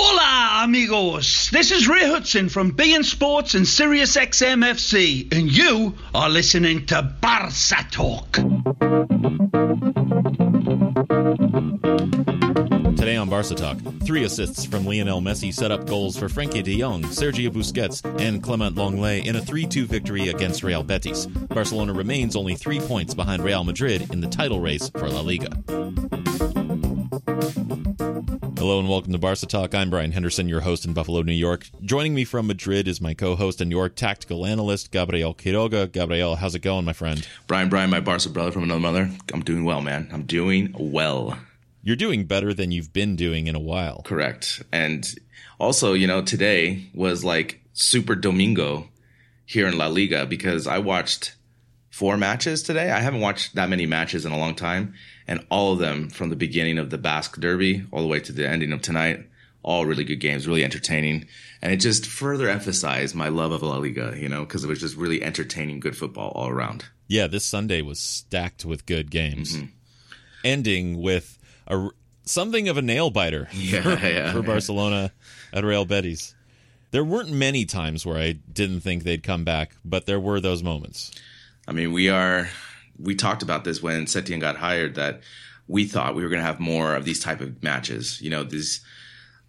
Hola, amigos. This is Ray Hudson from beIN Sports and Sirius XMFC, and you are listening to Barca Talk. Today on Barca Talk, three assists from Lionel Messi set up goals for Frenkie de Jong, Sergio Busquets, and Clement Lenglet in a 3-2 victory against Real Betis. Barcelona remains only three points behind Real Madrid in the title race for La Liga. Hello and welcome to Barca Talk. I'm Brian Henderson, your host in Buffalo, New York. Joining me from Madrid is my co-host and your tactical analyst, Gabriel Quiroga. Gabriel, how's it going, my friend? Brian, Brian, my Barca brother from another mother. I'm doing well, man. I'm doing well. You're doing better than you've been doing in a while. Correct. And also, you know, today was like Super Domingo here in La Liga because I watched four matches today. I haven't watched that many matches in a long time, and all of them from the beginning of the Basque Derby all the way to the ending of tonight. All really good games, really entertaining, and it just further emphasized my love of La Liga. You know, because it was just really entertaining, good football all around. Yeah, this Sunday was stacked with good games, mm-hmm. ending with a something of a nail biter yeah, for, yeah, for Barcelona at Real Betis. There weren't many times where I didn't think they'd come back, but there were those moments. I mean, we are. We talked about this when Setien got hired that we thought we were going to have more of these type of matches. You know, these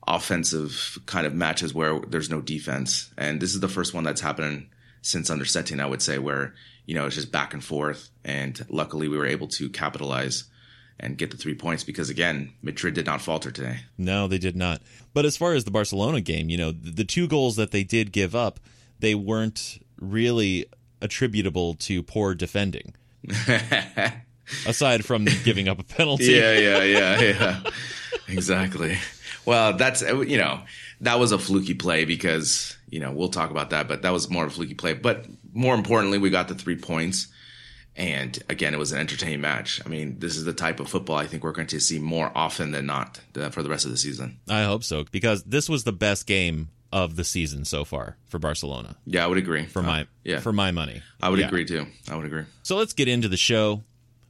offensive kind of matches where there's no defense, and this is the first one that's happened since under Setien, I would say, where you know it's just back and forth. And luckily, we were able to capitalize and get the three points because again, Madrid did not falter today. No, they did not. But as far as the Barcelona game, you know, the two goals that they did give up, they weren't really attributable to poor defending. Aside from giving up a penalty. Yeah, yeah, yeah, yeah. exactly. Well, that's you know, that was a fluky play because, you know, we'll talk about that, but that was more of a fluky play. But more importantly, we got the 3 points. And again, it was an entertaining match. I mean, this is the type of football I think we're going to see more often than not uh, for the rest of the season. I hope so because this was the best game of the season so far for Barcelona. Yeah, I would agree. For my uh, yeah. for my money. I would yeah. agree too. I would agree. So let's get into the show.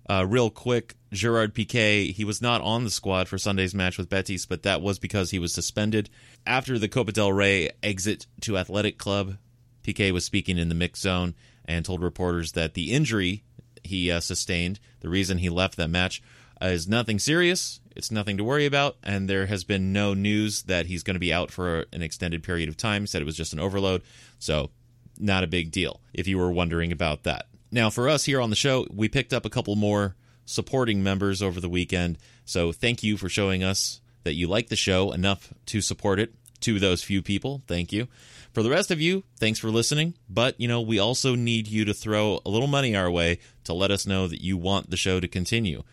Uh, real quick, Gerard Piqué, he was not on the squad for Sunday's match with Betis, but that was because he was suspended. After the Copa del Rey exit to Athletic Club, Piqué was speaking in the mixed zone and told reporters that the injury he uh, sustained, the reason he left that match, uh, is nothing serious. It's nothing to worry about, and there has been no news that he's going to be out for an extended period of time. Said it was just an overload, so not a big deal if you were wondering about that. Now, for us here on the show, we picked up a couple more supporting members over the weekend, so thank you for showing us that you like the show enough to support it. To those few people, thank you. For the rest of you, thanks for listening. But, you know, we also need you to throw a little money our way to let us know that you want the show to continue.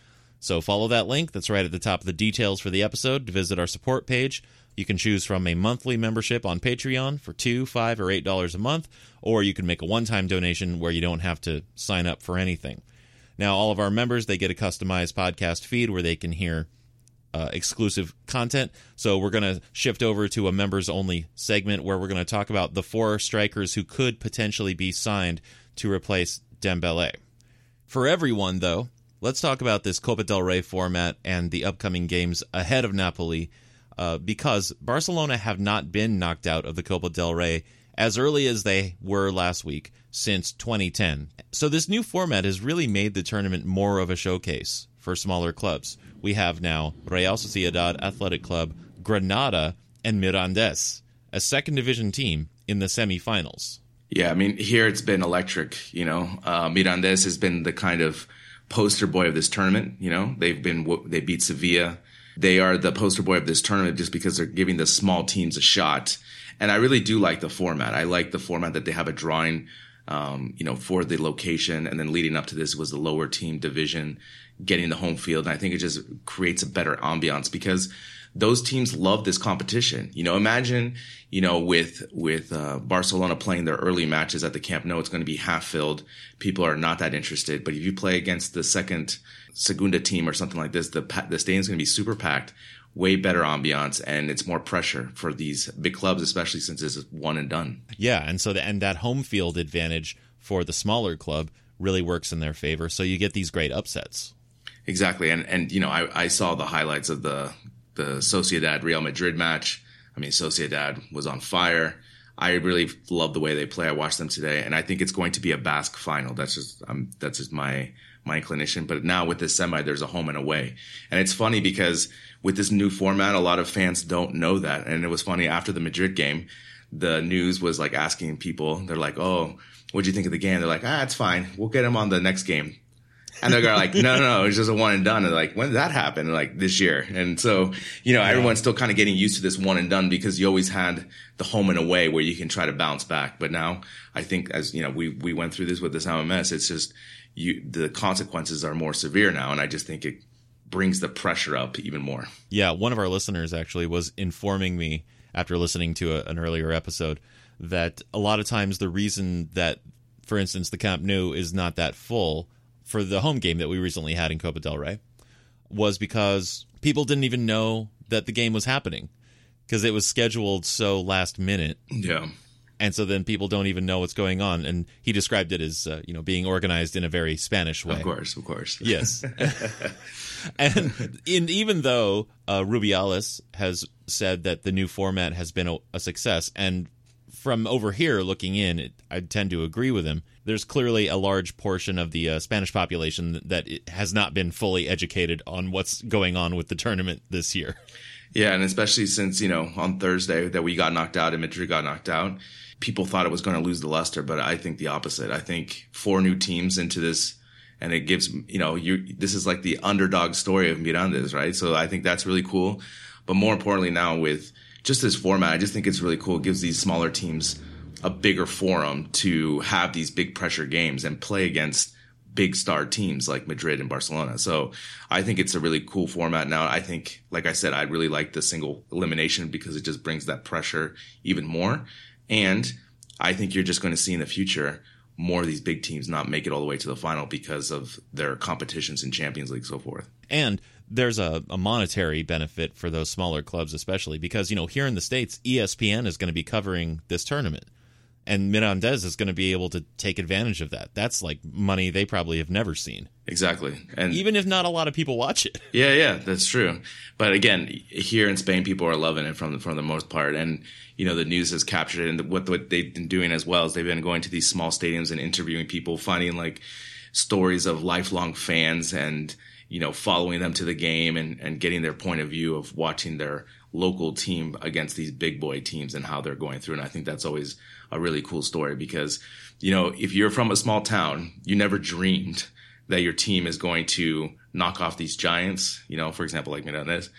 So follow that link that's right at the top of the details for the episode to visit our support page. You can choose from a monthly membership on Patreon for two, five, or eight dollars a month, or you can make a one-time donation where you don't have to sign up for anything. Now, all of our members they get a customized podcast feed where they can hear uh, exclusive content. So we're going to shift over to a members only segment where we're going to talk about the four strikers who could potentially be signed to replace Dembele. For everyone, though, let's talk about this Copa del Rey format and the upcoming games ahead of Napoli, uh, because Barcelona have not been knocked out of the Copa del Rey as early as they were last week since 2010. So this new format has really made the tournament more of a showcase for smaller clubs. We have now Real Sociedad Athletic Club, Granada, and Mirandes, a second division team in the semifinals. Yeah, I mean, here it's been electric. You know, uh, Mirandes has been the kind of poster boy of this tournament. You know, they've been they beat Sevilla. They are the poster boy of this tournament just because they're giving the small teams a shot. And I really do like the format. I like the format that they have a drawing, um, you know, for the location, and then leading up to this was the lower team division getting the home field. And I think it just creates a better ambiance because those teams love this competition. You know, imagine, you know, with with uh, Barcelona playing their early matches at the Camp Nou, it's going to be half filled. People are not that interested. But if you play against the second Segunda team or something like this, the the stadium's going to be super packed, way better ambiance, and it's more pressure for these big clubs, especially since it's one and done. Yeah, and so the, and that home field advantage for the smaller club really works in their favor. So you get these great upsets. Exactly, and and you know I, I saw the highlights of the the Sociedad Real Madrid match. I mean, Sociedad was on fire. I really love the way they play. I watched them today, and I think it's going to be a Basque final. That's just um, that's just my my inclination. But now with this semi, there's a home and away, and it's funny because with this new format, a lot of fans don't know that. And it was funny after the Madrid game, the news was like asking people, they're like, "Oh, what'd you think of the game?" They're like, "Ah, it's fine. We'll get him on the next game." And they're like, no, no, no, it's just a one and done. And like, when did that happen? Like this year. And so, you know, yeah. everyone's still kind of getting used to this one and done because you always had the home and away where you can try to bounce back. But now I think as, you know, we, we went through this with this MMS, it's just you, the consequences are more severe now. And I just think it brings the pressure up even more. Yeah. One of our listeners actually was informing me after listening to a, an earlier episode that a lot of times the reason that, for instance, the Camp Nou is not that full for the home game that we recently had in Copa del Rey was because people didn't even know that the game was happening because it was scheduled so last minute. Yeah. And so then people don't even know what's going on. And he described it as, uh, you know, being organized in a very Spanish way. Of course, of course. Yes. and in, even though uh, Rubiales has said that the new format has been a, a success, and from over here looking in, it, I tend to agree with him there's clearly a large portion of the uh, Spanish population that has not been fully educated on what's going on with the tournament this year. Yeah, and especially since you know on Thursday that we got knocked out and Madrid got knocked out, people thought it was going to lose the luster, but I think the opposite. I think four new teams into this, and it gives you know you this is like the underdog story of Mirandes, right? So I think that's really cool. But more importantly, now with just this format, I just think it's really cool. It gives these smaller teams a bigger forum to have these big pressure games and play against big star teams like Madrid and Barcelona. So I think it's a really cool format now. I think, like I said, I really like the single elimination because it just brings that pressure even more. And I think you're just going to see in the future more of these big teams not make it all the way to the final because of their competitions in Champions League, so forth. And there's a, a, monetary benefit for those smaller clubs, especially because, you know, here in the States, ESPN is going to be covering this tournament and Mirandés is going to be able to take advantage of that. That's like money they probably have never seen. Exactly. And even if not a lot of people watch it. Yeah, yeah, that's true. But again, here in Spain people are loving it from the, from the most part and you know the news has captured it and what what they've been doing as well is they've been going to these small stadiums and interviewing people, finding like stories of lifelong fans and you know following them to the game and and getting their point of view of watching their local team against these big boy teams and how they're going through and I think that's always a really cool story because, you know, if you're from a small town, you never dreamed that your team is going to knock off these giants, you know, for example, like Mirandes.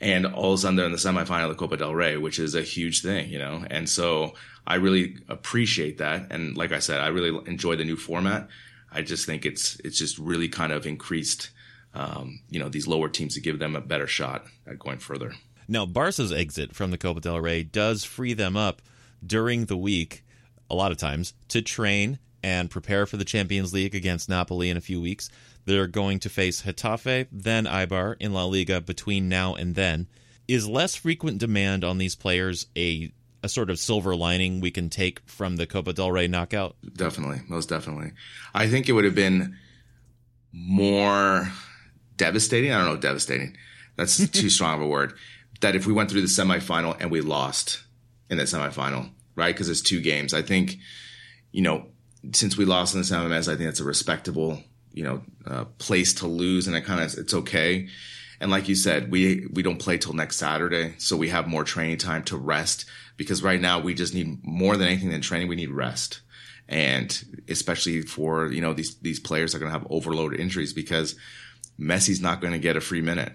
And all of a sudden they're in the semifinal of the Copa del Rey, which is a huge thing, you know? And so I really appreciate that. And like I said, I really enjoy the new format. I just think it's, it's just really kind of increased, um, you know, these lower teams to give them a better shot at going further. Now, Barca's exit from the Copa del Rey does free them up during the week, a lot of times, to train and prepare for the Champions League against Napoli in a few weeks. They're going to face Getafe, then Eibar in La Liga between now and then. Is less frequent demand on these players a a sort of silver lining we can take from the Copa del Rey knockout? Definitely, most definitely. I think it would have been more devastating. I don't know, devastating. That's too strong of a word. That if we went through the semifinal and we lost, in the semifinal, right? Because it's two games. I think, you know, since we lost in the MMS, I think that's a respectable, you know, uh, place to lose, and it kind of it's okay. And like you said, we we don't play till next Saturday, so we have more training time to rest. Because right now we just need more than anything than training, we need rest, and especially for you know these these players are going to have overload injuries because Messi's not going to get a free minute.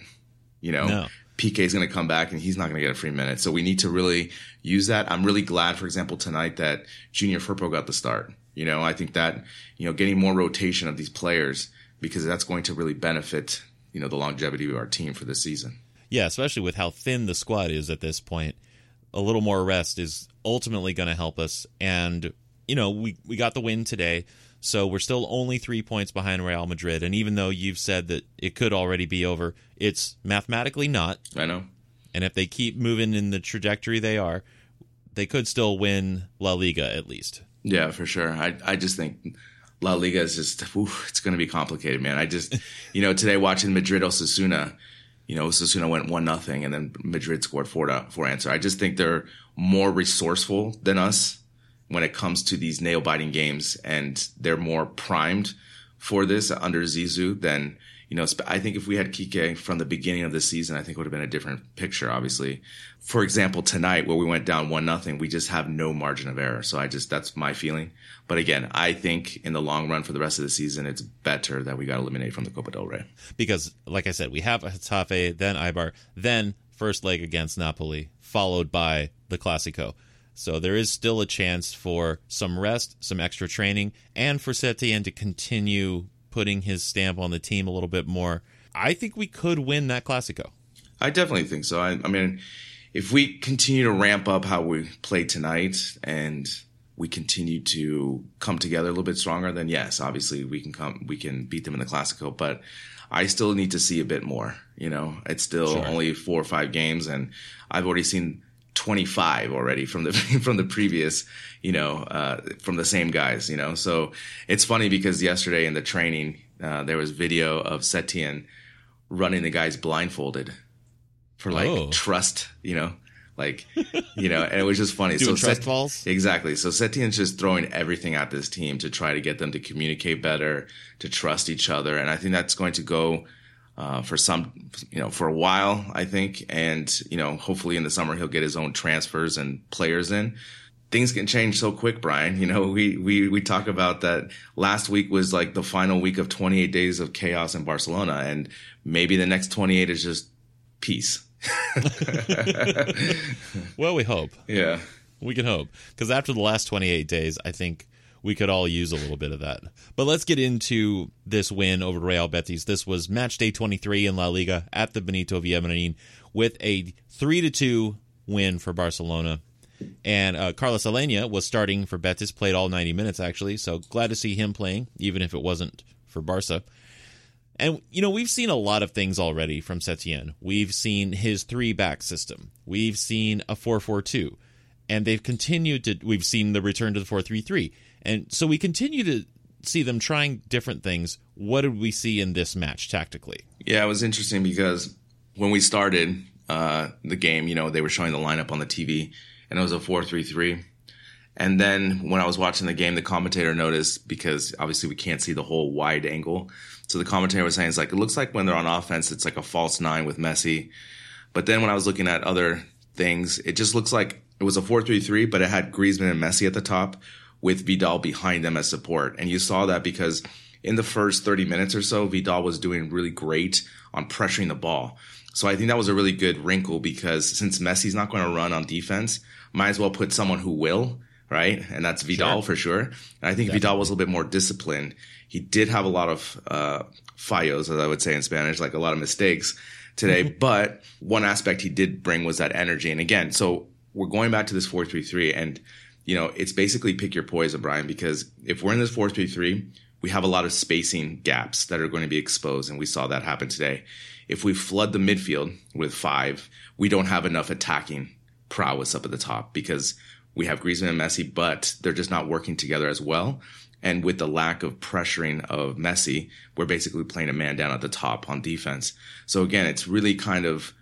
You know, no. Piqué is going to come back and he's not going to get a free minute. So we need to really use that. I'm really glad, for example, tonight that Junior Firpo got the start. You know, I think that, you know, getting more rotation of these players because that's going to really benefit, you know, the longevity of our team for this season. Yeah, especially with how thin the squad is at this point. A little more rest is ultimately going to help us. And, you know, we, we got the win today. So we're still only three points behind Real Madrid. And even though you've said that it could already be over, it's mathematically not. I know. And if they keep moving in the trajectory they are, they could still win La Liga at least. Yeah, for sure. I I just think La Liga is just it's going to be complicated, man. I just you know today watching Madrid Osasuna, you know Osasuna went one nothing, and then Madrid scored four to, four answer. I just think they're more resourceful than us when it comes to these nail biting games, and they're more primed for this under Zizou than you know, I think if we had Quique from the beginning of the season, I think it would have been a different picture, obviously. For example, tonight where we went down one nothing, we just have no margin of error. So I just, that's my feeling. But again, I think in the long run for the rest of the season, it's better that we got eliminated from the Copa del Rey. Because, like I said, we have Getafe, then Eibar, then first leg against Napoli, followed by the Clasico. So there is still a chance for some rest, some extra training, and for Setien to continue putting his stamp on the team a little bit more. I think we could win that Clasico. I definitely think so. I, I mean, if we continue to ramp up how we play tonight and we continue to come together a little bit stronger, then yes, obviously we can come, we can beat them in the Clasico. But I still need to see a bit more. You know, it's still sure. only four or five games, and I've already seen 25 already from the from the previous you know uh, from the same guys you know? So it's funny because yesterday in the training uh, there was video of Setien running the guys blindfolded for like oh. trust you know? Like you know and it was just funny. So trust Set- falls? Exactly. So Setien's just throwing everything at this team to try to get them to communicate better to trust each other and I think that's going to go uh, for some, you know, for a while, I think. And, you know, hopefully in the summer he'll get his own transfers and players in. Things can change so quick, Brian. You know, we, we, we talk about that last week was like the final week of 28 days of chaos in Barcelona. And maybe the next 28 is just peace. well, we hope. Yeah. We can hope. Because after the last 28 days, I think we could all use a little bit of that. But let's get into this win over Real Betis. This was match day 23 in La Liga at the Benito Villamarin with a 3 to 2 win for Barcelona. And uh, Carlos Aleñá was starting for Betis, played all 90 minutes actually. So glad to see him playing, even if it wasn't for Barca. And, you know, we've seen a lot of things already from Setien. We've seen his three back system, we've seen a 4 4 2, and they've continued to, we've seen the return to the 4 3 3. And so we continue to see them trying different things. What did we see in this match tactically? Yeah, it was interesting because when we started uh, the game, you know, they were showing the lineup on the TV and it was a 4 3 3. And then when I was watching the game, the commentator noticed because obviously we can't see the whole wide angle. So the commentator was saying it's like, it looks like when they're on offense, it's like a false nine with Messi. But then when I was looking at other things, it just looks like it was a 4 3 3, but it had Griezmann and Messi at the top with Vidal behind them as support. And you saw that because in the first 30 minutes or so, Vidal was doing really great on pressuring the ball. So I think that was a really good wrinkle because since Messi's not going to run on defense, might as well put someone who will, right? And that's Vidal sure. for sure. And I think Definitely. Vidal was a little bit more disciplined. He did have a lot of uh, fallos, as I would say in Spanish, like a lot of mistakes today. but one aspect he did bring was that energy. And again, so we're going back to this 4-3-3 and you know, it's basically pick your poison, Brian, because if we're in this 4 3 3, we have a lot of spacing gaps that are going to be exposed. And we saw that happen today. If we flood the midfield with five, we don't have enough attacking prowess up at the top because we have Griezmann and Messi, but they're just not working together as well. And with the lack of pressuring of Messi, we're basically playing a man down at the top on defense. So again, it's really kind of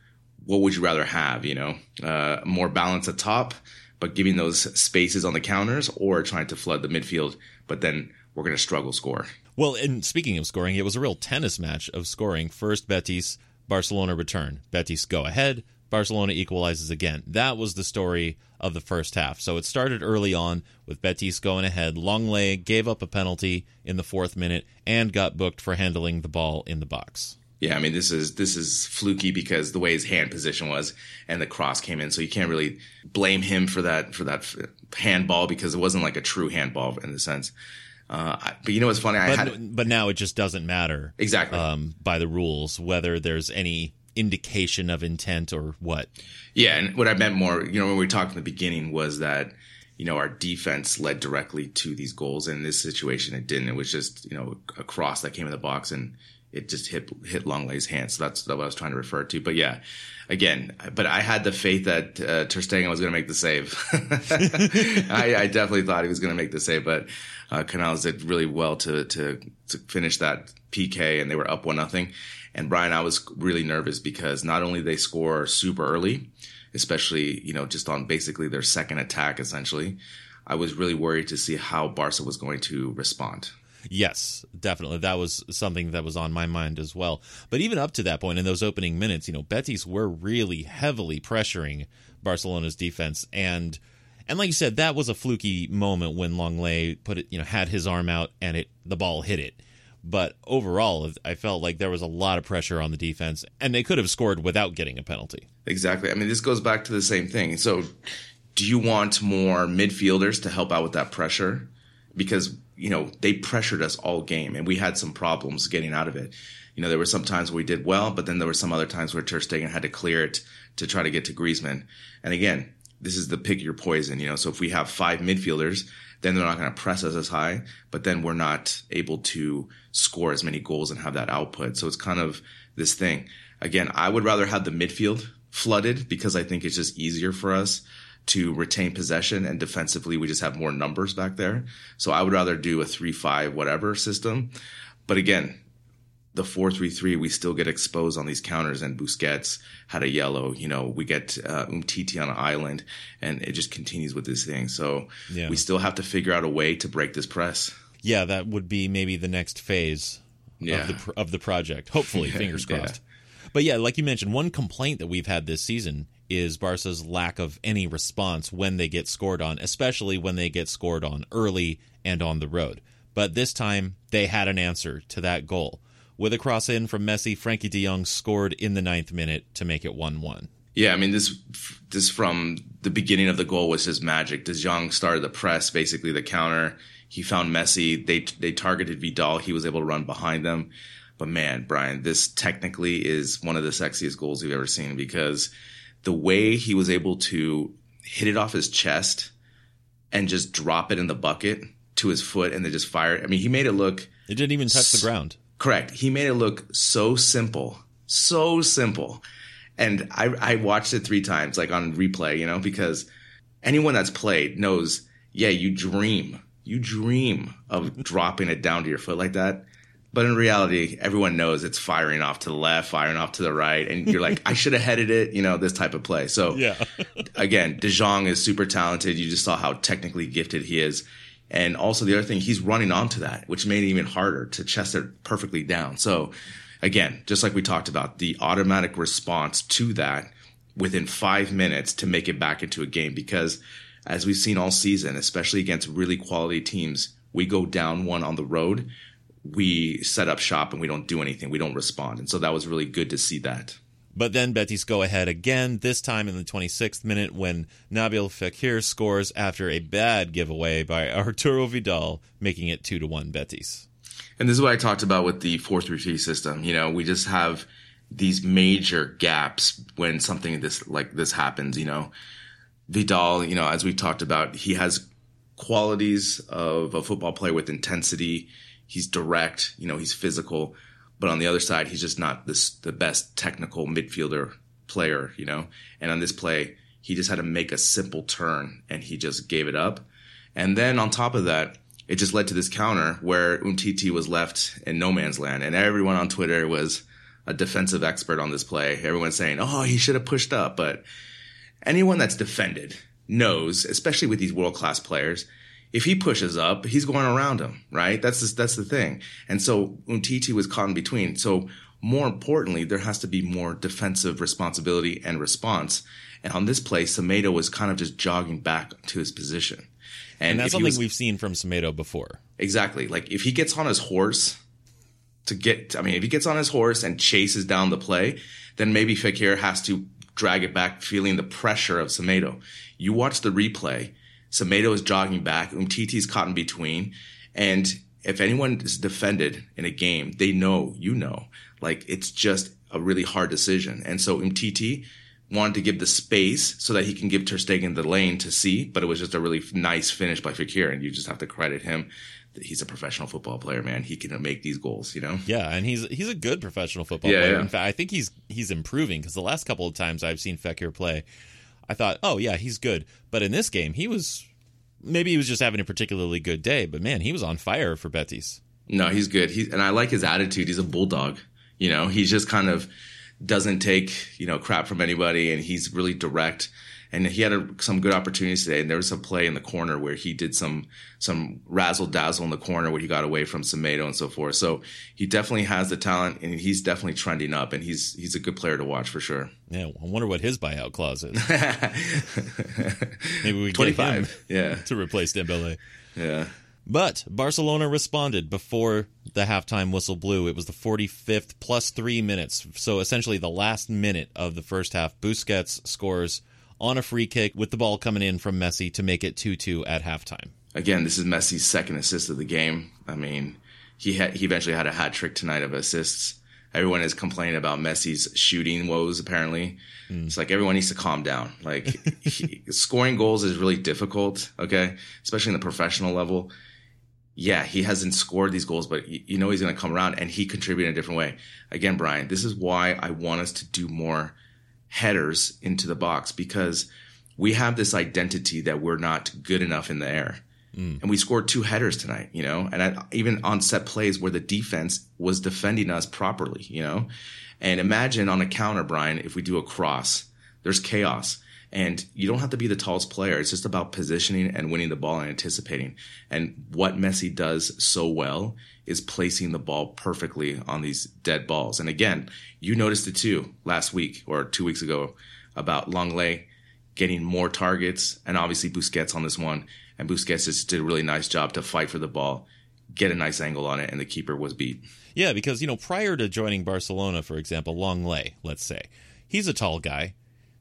what would you rather have? You know, uh, more balance at top but giving those spaces on the counters or trying to flood the midfield, but then we're going to struggle score. Well, and speaking of scoring, it was a real tennis match of scoring. First, Betis, Barcelona return. Betis go ahead, Barcelona equalizes again. That was the story of the first half. So it started early on with Betis going ahead. Lenglet gave up a penalty in the fourth minute and got booked for handling the ball in the box. Yeah, I mean this is this is fluky because the way his hand position was and the cross came in, so you can't really blame him for that for that handball because it wasn't like a true handball in the sense. Uh, but you know what's funny? I but, had, but now it just doesn't matter exactly um, by the rules whether there's any indication of intent or what. Yeah, and what I meant more, you know, when we talked in the beginning was that you know our defense led directly to these goals. In this situation, it didn't. It was just you know a cross that came in the box and it just hit hit Lenglet's hand. So that's, what I was trying to refer to. But yeah, again, but I had the faith that uh, Ter Stegen was going to make the save. I, I, definitely thought he was going to make the save, but uh, Canales did really well to to to finish that PK, and they were up one nothing. And Brian, I was really nervous because not only they score super early, especially you know just on basically their second attack, essentially. I was really worried to see how Barca was going to respond. Yes, definitely. That was something that was on my mind as well. But even up to that point in those opening minutes, you know, Betis were really heavily pressuring Barcelona's defense and and like you said, that was a fluky moment when Lenglet put it, you know, had his arm out and it the ball hit it. But overall, I felt like there was a lot of pressure on the defense, and they could have scored without getting a penalty. Exactly. I mean, this goes back to the same thing. So, do you want more midfielders to help out with that pressure? Because you know, they pressured us all game and we had some problems getting out of it. You know, there were some times where we did well, but then there were some other times where Ter Stegen had to clear it to try to get to Griezmann. And again, this is the pick your poison, you know. So if we have five midfielders, then they're not going to press us as high, but then we're not able to score as many goals and have that output. So it's kind of this thing. Again, I would rather have the midfield flooded because I think it's just easier for us to retain possession and defensively we just have more numbers back there. So I would rather do a 3-5 whatever system. But again, the 4-3-3 we still get exposed on these counters and Busquets had a yellow, you know, we get uh, Umtiti on an island and it just continues with this thing. So yeah. we still have to figure out a way to break this press. Yeah, that would be maybe the next phase yeah. of the of the project. Hopefully, fingers crossed. But yeah, like you mentioned, one complaint that we've had this season is Barca's lack of any response when they get scored on, especially when they get scored on early and on the road. But this time, they had an answer to that goal. With a cross in from Messi, Frenkie de Jong scored in the ninth minute to make it 1 1. Yeah, I mean this this from the beginning of the goal was just magic. De Jong started the press, basically the counter. He found Messi. They they targeted Vidal. He was able to run behind them. But man, Brian, this technically is one of the sexiest goals we've ever seen because the way he was able to hit it off his chest and just drop it in the bucket to his foot and then just fire it. I mean, he made it look. It didn't even touch so, the ground. Correct. He made it look so simple, so simple. And I, I watched it three times, like on replay, you know, because anyone that's played knows, yeah, you dream, you dream of dropping it down to your foot like that. But in reality, everyone knows it's firing off to the left, firing off to the right, and you're like, I should have headed it, you know, this type of play. So yeah. again, De Jong is super talented. You just saw how technically gifted he is. And also the other thing, he's running onto that, which made it even harder to chest it perfectly down. So again, just like we talked about, the automatic response to that within five minutes to make it back into a game because as we've seen all season, especially against really quality teams, we go down one on the road we set up shop and we don't do anything. We don't respond. And so that was really good to see that. But then Betis go ahead again, this time in the 26th minute when Nabil Fekir scores after a bad giveaway by Arturo Vidal, making it 2 to 1 Betis. And this is what I talked about with the 4-3-3 system. You know, we just have these major gaps when something this like this happens, you know. Vidal, you know, as we talked about, he has qualities of a football player with intensity he's direct, you know, he's physical, but on the other side, he's just not this the best technical midfielder player, you know. And on this play, he just had to make a simple turn and he just gave it up. And then on top of that, it just led to this counter where Umtiti was left in no man's land, and everyone on Twitter was a defensive expert on this play. Everyone's saying, "Oh, he should have pushed up," but anyone that's defended knows, especially with these world class players, if he pushes up, he's going around him, right? That's the, that's the thing. And so Umtiti was caught in between. So more importantly, there has to be more defensive responsibility and response. And on this play, Semedo was kind of just jogging back to his position. And, and that's something was, we've seen from Semedo before. Exactly. Like if he gets on his horse to get, I mean, if he gets on his horse and chases down the play, then maybe Fekir has to drag it back, feeling the pressure of Semedo. You watch the replay Semedo is jogging back. Umtiti's caught in between. And if anyone is defended in a game, they know, you know, like it's just a really hard decision. And so Umtiti wanted to give the space so that he can give Ter Stegen the lane to see, but it was just a really nice finish by Fekir, and you just have to credit him. That he's a professional football player, man. He can make these goals, you know. Yeah, and he's he's a good professional football Yeah, player. yeah. In fact, I think he's he's improving because the last couple of times I've seen Fekir play, I thought, oh yeah, he's good. But in this game, he was maybe he was just having a particularly good day, but man, he was on fire for Betis. No, he's good. He and I like his attitude. He's a bulldog. You know, he's just kind of doesn't take you know crap from anybody, and he's really direct. And he had a, some good opportunities today. And there was a play in the corner where he did some some razzle dazzle in the corner where he got away from Semedo and so forth. So he definitely has the talent, and he's definitely trending up. And he's he's a good player to watch for sure. Yeah, I wonder what his buyout clause is. maybe we Twenty five. Yeah, to replace Dembele. yeah. But Barcelona responded before the halftime whistle blew. It was the 45th plus three minutes. So essentially the last minute of the first half. Busquets scores on a free kick with the ball coming in from Messi to make it 2 2 at halftime. again, this is Messi's second assist of the game. I mean, he had he eventually had a hat trick tonight of assists. Everyone is complaining about Messi's shooting woes. Apparently, hmm. it's like everyone needs to calm down. Like he, scoring goals is really difficult. Okay, especially in the professional level. Yeah, he hasn't scored these goals, but you know he's going to come around and he contributed in a different way. Again, Brian, this is why I want us to do more headers into the box because we have this identity that we're not good enough in the air. Mm. And we scored two headers tonight, you know, and I, even on set plays where the defense was defending us properly, you know. And imagine on a counter, Brian, if we do a cross, there's chaos. And you don't have to be the tallest player. It's just about positioning and winning the ball and anticipating. And what Messi does so well is placing the ball perfectly on these dead balls. And again, you noticed it too last week or two weeks ago about Lenglet getting more targets and obviously Busquets on this one. And Busquets just did a really nice job to fight for the ball, get a nice angle on it, and the keeper was beat. Yeah, because, you know, prior to joining Barcelona, for example, Lenglet, let's say, he's a tall guy.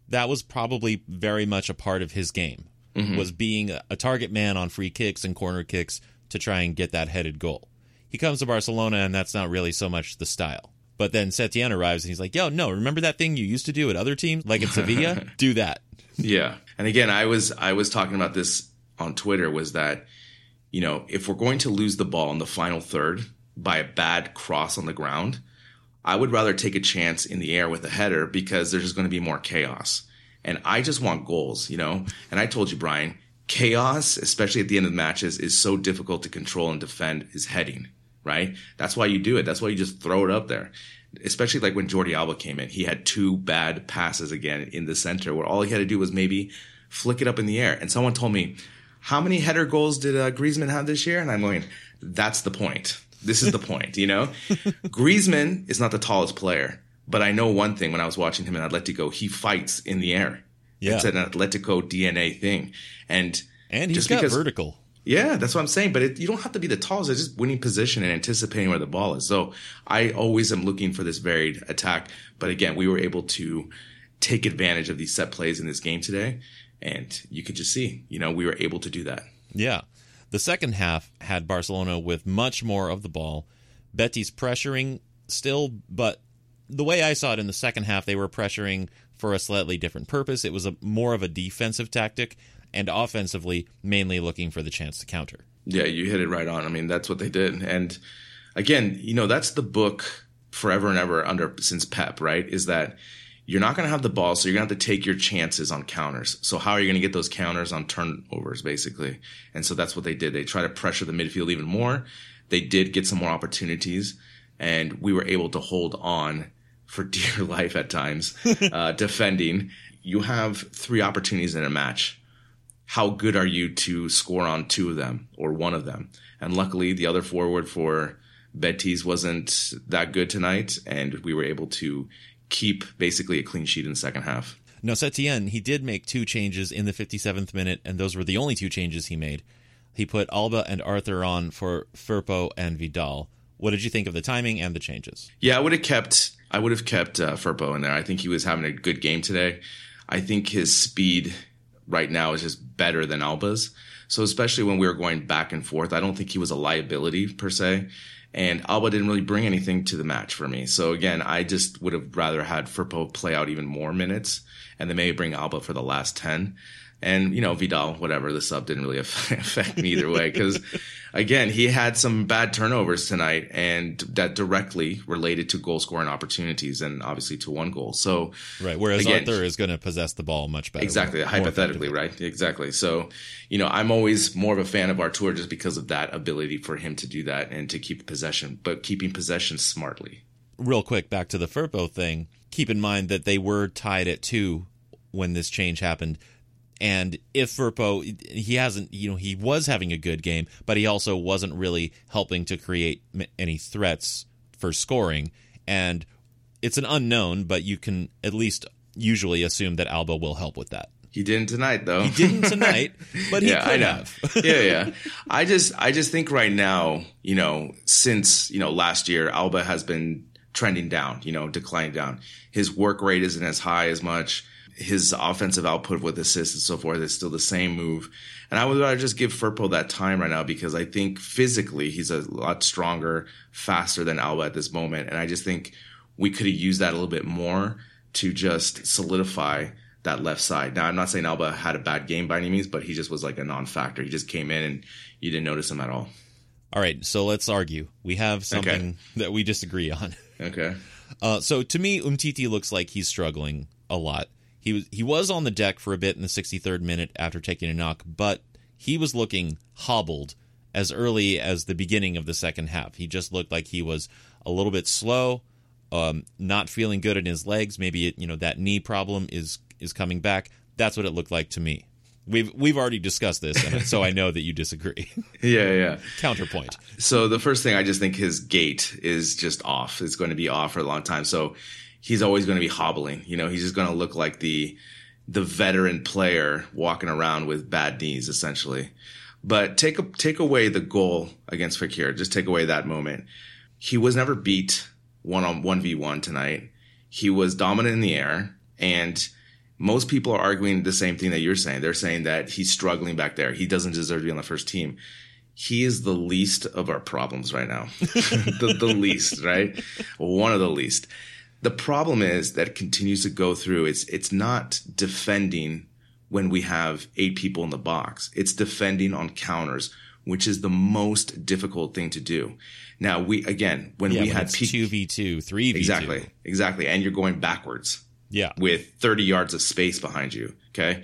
That was probably very much a part of his game, mm-hmm. was being a target man on free kicks and corner kicks to try and get that headed goal. He comes to Barcelona, and that's not really so much the style. But then Setien arrives, and he's like, yo, no, remember that thing you used to do at other teams, like at Sevilla? do that. Yeah. And again, I was I was talking about this on Twitter was that you know, if we're going to lose the ball in the final third by a bad cross on the ground, I would rather take a chance in the air with a header because there's just going to be more chaos. And I just want goals, you know? And I told you, Brian, chaos, especially at the end of the matches, is so difficult to control and defend is heading, right? That's why you do it. That's why you just throw it up there. Especially like when Jordi Alba came in, he had two bad passes again in the center where all he had to do was maybe flick it up in the air. And someone told me, how many header goals did uh, Griezmann have this year? And I'm going, that's the point. This is the point, you know? Griezmann is not the tallest player, but I know one thing when I was watching him in Atletico, he fights in the air. Yeah. It's an Atletico DNA thing. And And he's just got because- vertical. Yeah, that's what I'm saying. But it, you don't have to be the tallest. It's just winning position and anticipating where the ball is. So I always am looking for this varied attack. But again, we were able to take advantage of these set plays in this game today. And you could just see, you know, we were able to do that. Yeah. The second half had Barcelona with much more of the ball. Betis pressuring still, but the way I saw it in the second half, they were pressuring for a slightly different purpose. It was a more of a defensive tactic, and offensively, mainly looking for the chance to counter. Yeah, you hit it right on. I mean, that's what they did. And again, you know, that's the book forever and ever under since Pep, right? Is that you're not going to have the ball, so you're going to have to take your chances on counters. So how are you going to get those counters on turnovers, basically? And so that's what they did. They try to pressure the midfield even more. They did get some more opportunities, and we were able to hold on for dear life at times, uh, defending. You have three opportunities in a match how good are you to score on two of them or one of them? And luckily, the other forward for Betis wasn't that good tonight, and we were able to keep basically a clean sheet in the second half. Now, Setien, he did make two changes in the 57th minute, and those were the only two changes he made. He put Alba and Arthur on for Firpo and Vidal. What did you think of the timing and the changes? Yeah, I would have kept. I would have kept uh, Firpo in there. I think he was having a good game today. I think his speed right now is just better than Alba's. So especially when we were going back and forth, I don't think he was a liability per se. And Alba didn't really bring anything to the match for me. So again, I just would have rather had Firpo play out even more minutes and then maybe bring Alba for the last 10. And, you know, Vidal, whatever, the sub didn't really affect me either way. Cause again, he had some bad turnovers tonight and that directly related to goal scoring opportunities and obviously to one goal. So, right. Whereas again, Arthur is going to possess the ball much better. Exactly. Hypothetically, right? Exactly. So, you know, I'm always more of a fan of Arthur just because of that ability for him to do that and to keep possession, but keeping possession smartly. Real quick, back to the Firpo thing. Keep in mind that they were tied at two when this change happened. And if Firpo, he hasn't, you know, he was having a good game, but he also wasn't really helping to create any threats for scoring. And it's an unknown, but you can at least usually assume that Alba will help with that. He didn't tonight, though. He didn't tonight, but he yeah, could I know. have. yeah, yeah. I just, I just think right now, you know, since you know last year, Alba has been trending down, you know, declining down. His work rate isn't as high as much his offensive output with assists and so forth is still the same move. And I would rather just give Firpo that time right now because I think physically he's a lot stronger, faster than Alba at this moment. And I just think we could have used that a little bit more to just solidify that left side. Now, I'm not saying Alba had a bad game by any means, but he just was like a non factor. He just came in and you didn't notice him at all. All right, so let's argue. We have something okay. that we disagree on. Okay. Uh, so to me, Umtiti looks like he's struggling a lot. He was he was on the deck for a bit in the 63rd minute after taking a knock, but he was looking hobbled as early as the beginning of the second half. He just looked like he was a little bit slow, um, not feeling good in his legs. Maybe it, you know that knee problem is is coming back. That's what it looked like to me. We've we've already discussed this, and so I know that you disagree. yeah, yeah. Counterpoint. So the first thing I just think his gait is just off. It's going to be off for a long time. So he's always going to be hobbling. You know, he's just going to look like the the veteran player walking around with bad knees, essentially. But take a, take away the goal against Fekir. Just take away that moment. He was never beat one on one v one tonight. He was dominant in the air, and most people are arguing the same thing that you're saying. They're saying that he's struggling back there. He doesn't deserve to be on the first team. He is the least of our problems right now. the, the least, right? One of the least. The problem is that it continues to go through. It's it's not defending when we have eight people in the box. It's defending on counters, which is the most difficult thing to do. Now we again when yeah, we had two v two, three v two, exactly, exactly, and you're going backwards. Yeah, with 30 yards of space behind you. Okay,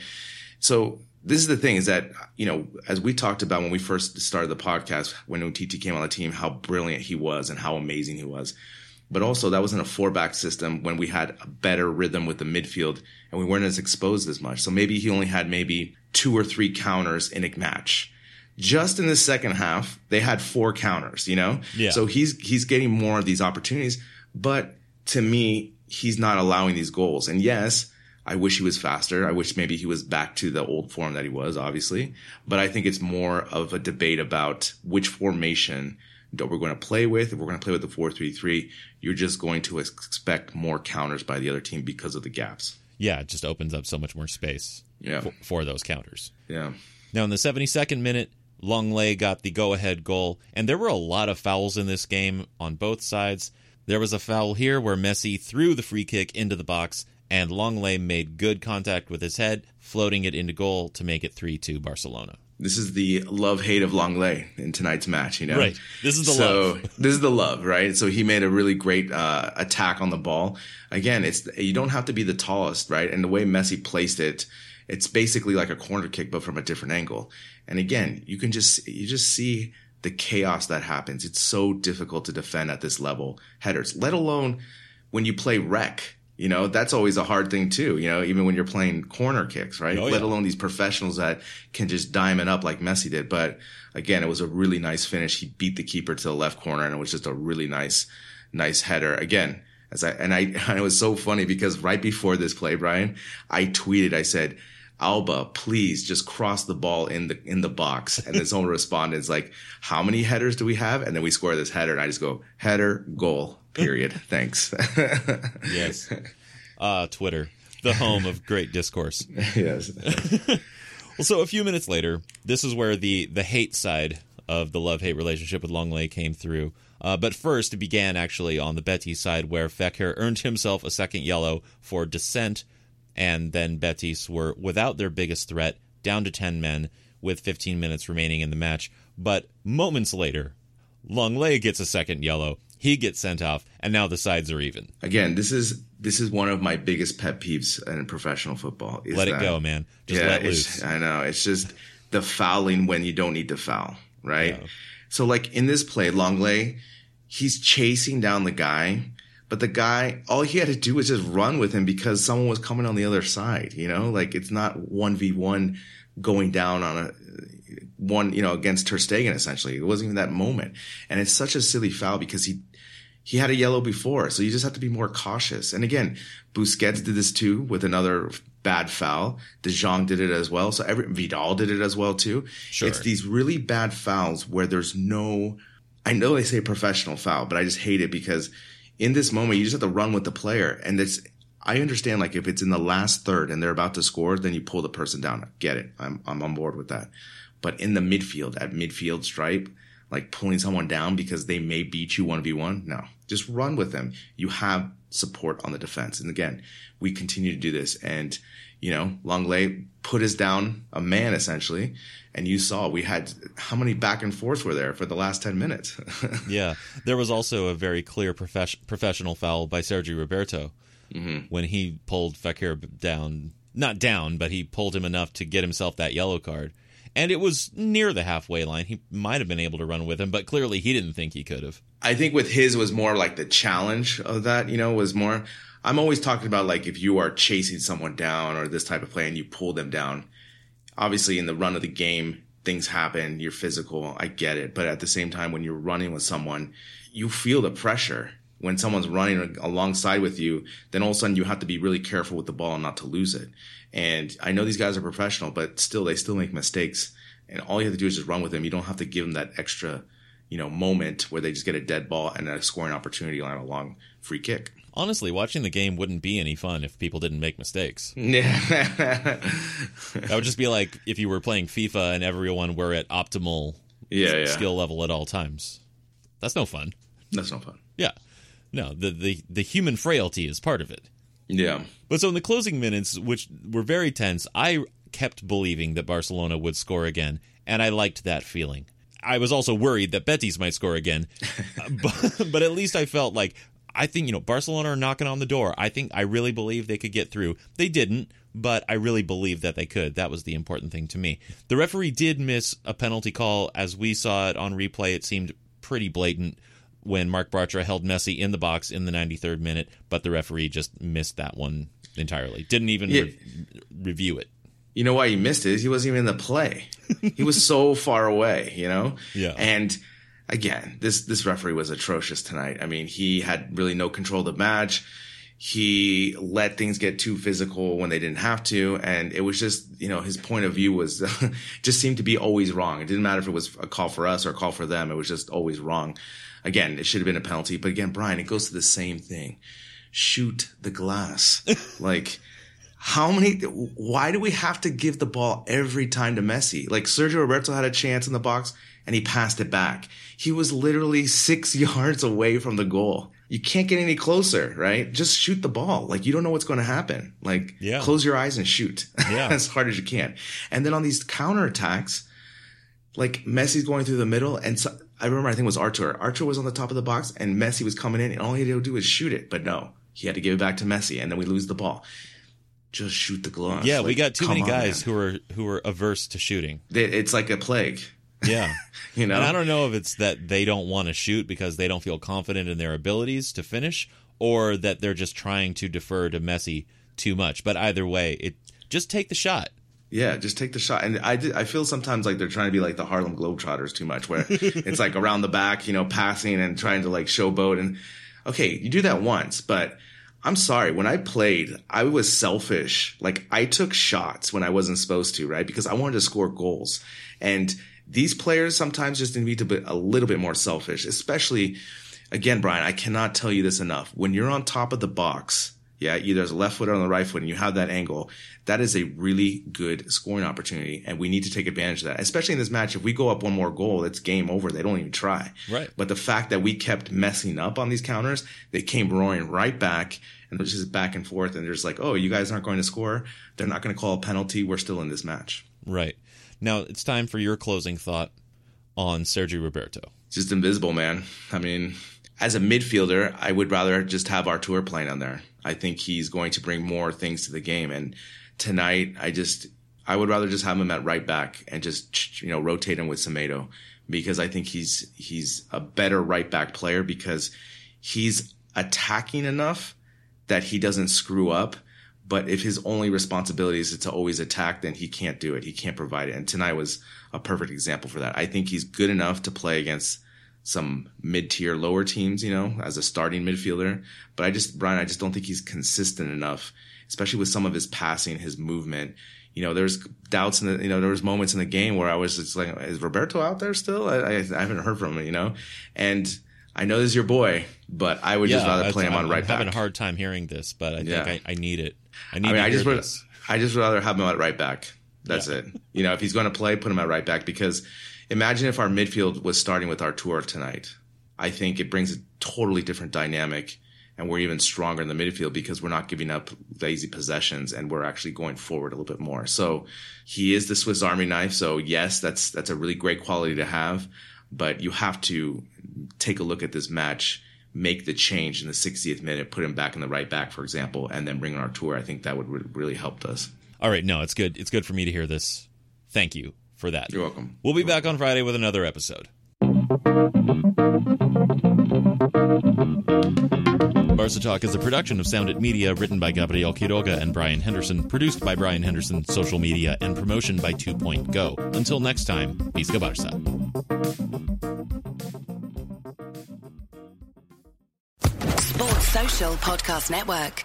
so this is the thing is that you know as we talked about when we first started the podcast when Umtiti came on the team, how brilliant he was and how amazing he was. But also that was in a four back system when we had a better rhythm with the midfield and we weren't as exposed as much. So maybe he only had maybe two or three counters in a match. Just in the second half, they had four counters, you know? Yeah. So he's he's getting more of these opportunities. But to me, he's not allowing these goals. And yes, I wish he was faster. I wish maybe he was back to the old form that he was, obviously. But I think it's more of a debate about which formation that we're going to play with. If we're going to play with the 4-3-3, you're just going to expect more counters by the other team because of the gaps. Yeah, it just opens up so much more space yeah. for, for those counters. Yeah. Now in the 72nd minute, Lenglet got the go-ahead goal, and there were a lot of fouls in this game on both sides. There was a foul here where Messi threw the free kick into the box, and Lenglet made good contact with his head, floating it into goal to make it 3-2 Barcelona. This is the love hate of Lenglet in tonight's match, you know. Right. This is the so, love. this is the love, right? So he made a really great uh, attack on the ball. Again, it's you don't have to be the tallest, right? And the way Messi placed it, it's basically like a corner kick, but from a different angle. And again, you can just you just see the chaos that happens. It's so difficult to defend at this level headers, let alone when you play rec you know, that's always a hard thing too, you know, even when you're playing corner kicks, right? Oh, Let alone these professionals that can just dime it up like Messi did. But again, it was a really nice finish. He beat the keeper to the left corner and it was just a really nice, nice header. Again, as I, and I, and it was so funny because right before this play, Brian, I tweeted, I said, Alba, please just cross the ball in the in the box. And someone responded, "It's like, how many headers do we have?" And then we score this header, and I just go, header, goal, period. Thanks. yes. Uh, Twitter, the home of great discourse. yes. Well, so a few minutes later, this is where the the hate side of the love hate relationship with Lenglet came through. Uh, but first, it began actually on the Betis side, where Fekir earned himself a second yellow for dissent, and then Betis were without their biggest threat, down to 10 men with 15 minutes remaining in the match. But moments later, Lenglet gets a second yellow. He gets sent off, and now the sides are even. Again, this is this is one of my biggest pet peeves in professional football. Let that, it go, man. Just yeah, let loose. I know. It's just the fouling when you don't need to foul, right? So, like in this play, Lenglet, he's chasing down the guy, but the guy, all he had to do was just run with him because someone was coming on the other side. You know, like it's not one v one going down on a one, you know, against Ter Stegen. Essentially, it wasn't even that moment, and it's such a silly foul because he he had a yellow before, so you just have to be more cautious. And again, Busquets did this too with another bad foul. De Jong did it as well. So every Vidal did it as well too. Sure. It's these really bad fouls where there's no. I know they say professional foul, but I just hate it because in this moment you just have to run with the player, and it's. I understand like if it's in the last third and they're about to score, then you pull the person down. Get it? I'm I'm on board with that. But in the midfield, at midfield stripe, like pulling someone down because they may beat you 1v1. No, just run with them. You have support on the defense. And again, we continue to do this. And, you know, Lenglet put us down a man essentially. And you saw we had how many back and forths were there for the last 10 minutes? Yeah, there was also a very clear profes- professional foul by Sergio Roberto mm-hmm. when he pulled Fekir down. Not down, but he pulled him enough to get himself that yellow card. And it was near the halfway line. He might have been able to run with him, but clearly he didn't think he could have. I think with his was more like the challenge of that, you know, was more. I'm always talking about like if you are chasing someone down or this type of play and you pull them down. Obviously, in the run of the game, things happen. You're physical. I get it. But at the same time, when you're running with someone, you feel the pressure. When someone's running alongside with you, then all of a sudden you have to be really careful with the ball and not to lose it. And I know these guys are professional, but still, they still make mistakes. And all you have to do is just run with them. You don't have to give them that extra you know, moment where they just get a dead ball and a scoring opportunity on a long free kick. Honestly, watching the game wouldn't be any fun if people didn't make mistakes. Yeah. That would just be like if you were playing FIFA and everyone were at optimal yeah, yeah. skill level at all times. That's no fun. That's no fun. Yeah. No, the, the, the human frailty is part of it. Yeah. But so in the closing minutes, which were very tense, I kept believing that Barcelona would score again, and I liked that feeling. I was also worried that Betis might score again, but, but at least I felt like I think you know Barcelona are knocking on the door. I think I really believe they could get through. They didn't, but I really believe that they could. That was the important thing to me. The referee did miss a penalty call, as we saw it on replay. It seemed pretty blatant when Marc Bartra held Messi in the box in the 93rd minute, but the referee just missed that one entirely. Didn't even Yeah. re- review it. You know why he missed it? He wasn't even in the play. he was so far away, you know? Yeah. And again, this this referee was atrocious tonight. I mean, he had really no control of the match. He let things get too physical when they didn't have to, and it was just, you know, his point of view was just seemed to be always wrong. It didn't matter if it was a call for us or a call for them. It was just always wrong. Again, it should have been a penalty, but again, Brian, it goes to the same thing. Shoot the glass. like how many why do we have to give the ball every time to Messi? Like Sergio Roberto had a chance in the box and he passed it back. He was literally 6 yards away from the goal. You can't get any closer, right? Just shoot the ball. Like you don't know what's going to happen. Like Yeah. close your eyes and shoot Yeah. as hard as you can. And then on these counterattacks, like Messi's going through the middle, and so, I remember I think it was Arthur. Arthur was on the top of the box, and Messi was coming in, and all he had to do was shoot it. But no, he had to give it back to Messi, and then we lose the ball. Just shoot the glass. Yeah, we got too many on, guys man. who are who are averse to shooting. It's like a plague, Yeah. you know. And I don't know if it's that they don't want to shoot because they don't feel confident in their abilities to finish, or that they're just trying to defer to Messi too much. But either way, it just take the shot. Yeah, just take the shot. And I did, I feel sometimes like they're trying to be like the Harlem Globetrotters too much, where it's like around the back, you know, passing and trying to like showboat. And okay, you do that once, but I'm sorry. When I played, I was selfish. Like I took shots when I wasn't supposed to, right? Because I wanted to score goals. And these players sometimes just need to be a little bit more selfish, especially again, Brian, I cannot tell you this enough. When you're on top of the box yeah, either as a left foot or on the right foot, and you have that angle, that is a really good scoring opportunity. And we need to take advantage of that, especially in this match. If we go up one more goal, it's game over. They don't even try. Right. But the fact that we kept messing up on these counters, they came roaring right back and was just back and forth. And they're just like, oh, you guys aren't going to score. They're not going to call a penalty. We're still in this match. Right. Now it's time for your closing thought on Sergio Roberto. Just invisible, man. I mean, as a midfielder, I would rather just have Arthur playing on there. I think he's going to bring more things to the game. And tonight, I just, I would rather just have him at right back and just, you know, rotate him with Semedo because I think he's, he's a better right back player because he's attacking enough that he doesn't screw up. But if his only responsibility is to always attack, then he can't do it. He can't provide it. And tonight was a perfect example for that. I think he's good enough to play against some mid tier lower teams, you know, as a starting midfielder. But I just, Brian, I just don't think he's consistent enough, especially with some of his passing, his movement. You know, there's doubts in the, you know, there was moments in the game where I was just like, is Roberto out there still? I, I, I haven't heard from him, you know, and I know this is your boy, but I would just rather play him on right back. I'm right back. having a hard time hearing this, but I think Yeah. I, I need it. I need I mean, to I hear just would, this. I just would rather have him at right back. That's Yeah. it. You know, if he's going to play, put him at right back because imagine if our midfield was starting with Arthur tonight. I think it brings a totally different dynamic and we're even stronger in the midfield because we're not giving up lazy possessions and we're actually going forward a little bit more. So he is the Swiss Army knife. So yes, that's, that's a really great quality to have, but you have to take a look at this match, make the change in the 60th minute, put him back in the right back, for example, and then bring in Arthur. I think that would re- really help us. All right, no, it's good. It's good for me to hear this. Thank you for that. You're welcome. We'll be back on Friday with another episode. Barca Talk is a production of Sound It Media, written by Gabriel Quiroga and Brian Henderson, produced by Brian Henderson, social media, and promotion by Two Point Go. Until next time, Visca Barca. Sports Social Podcast Network.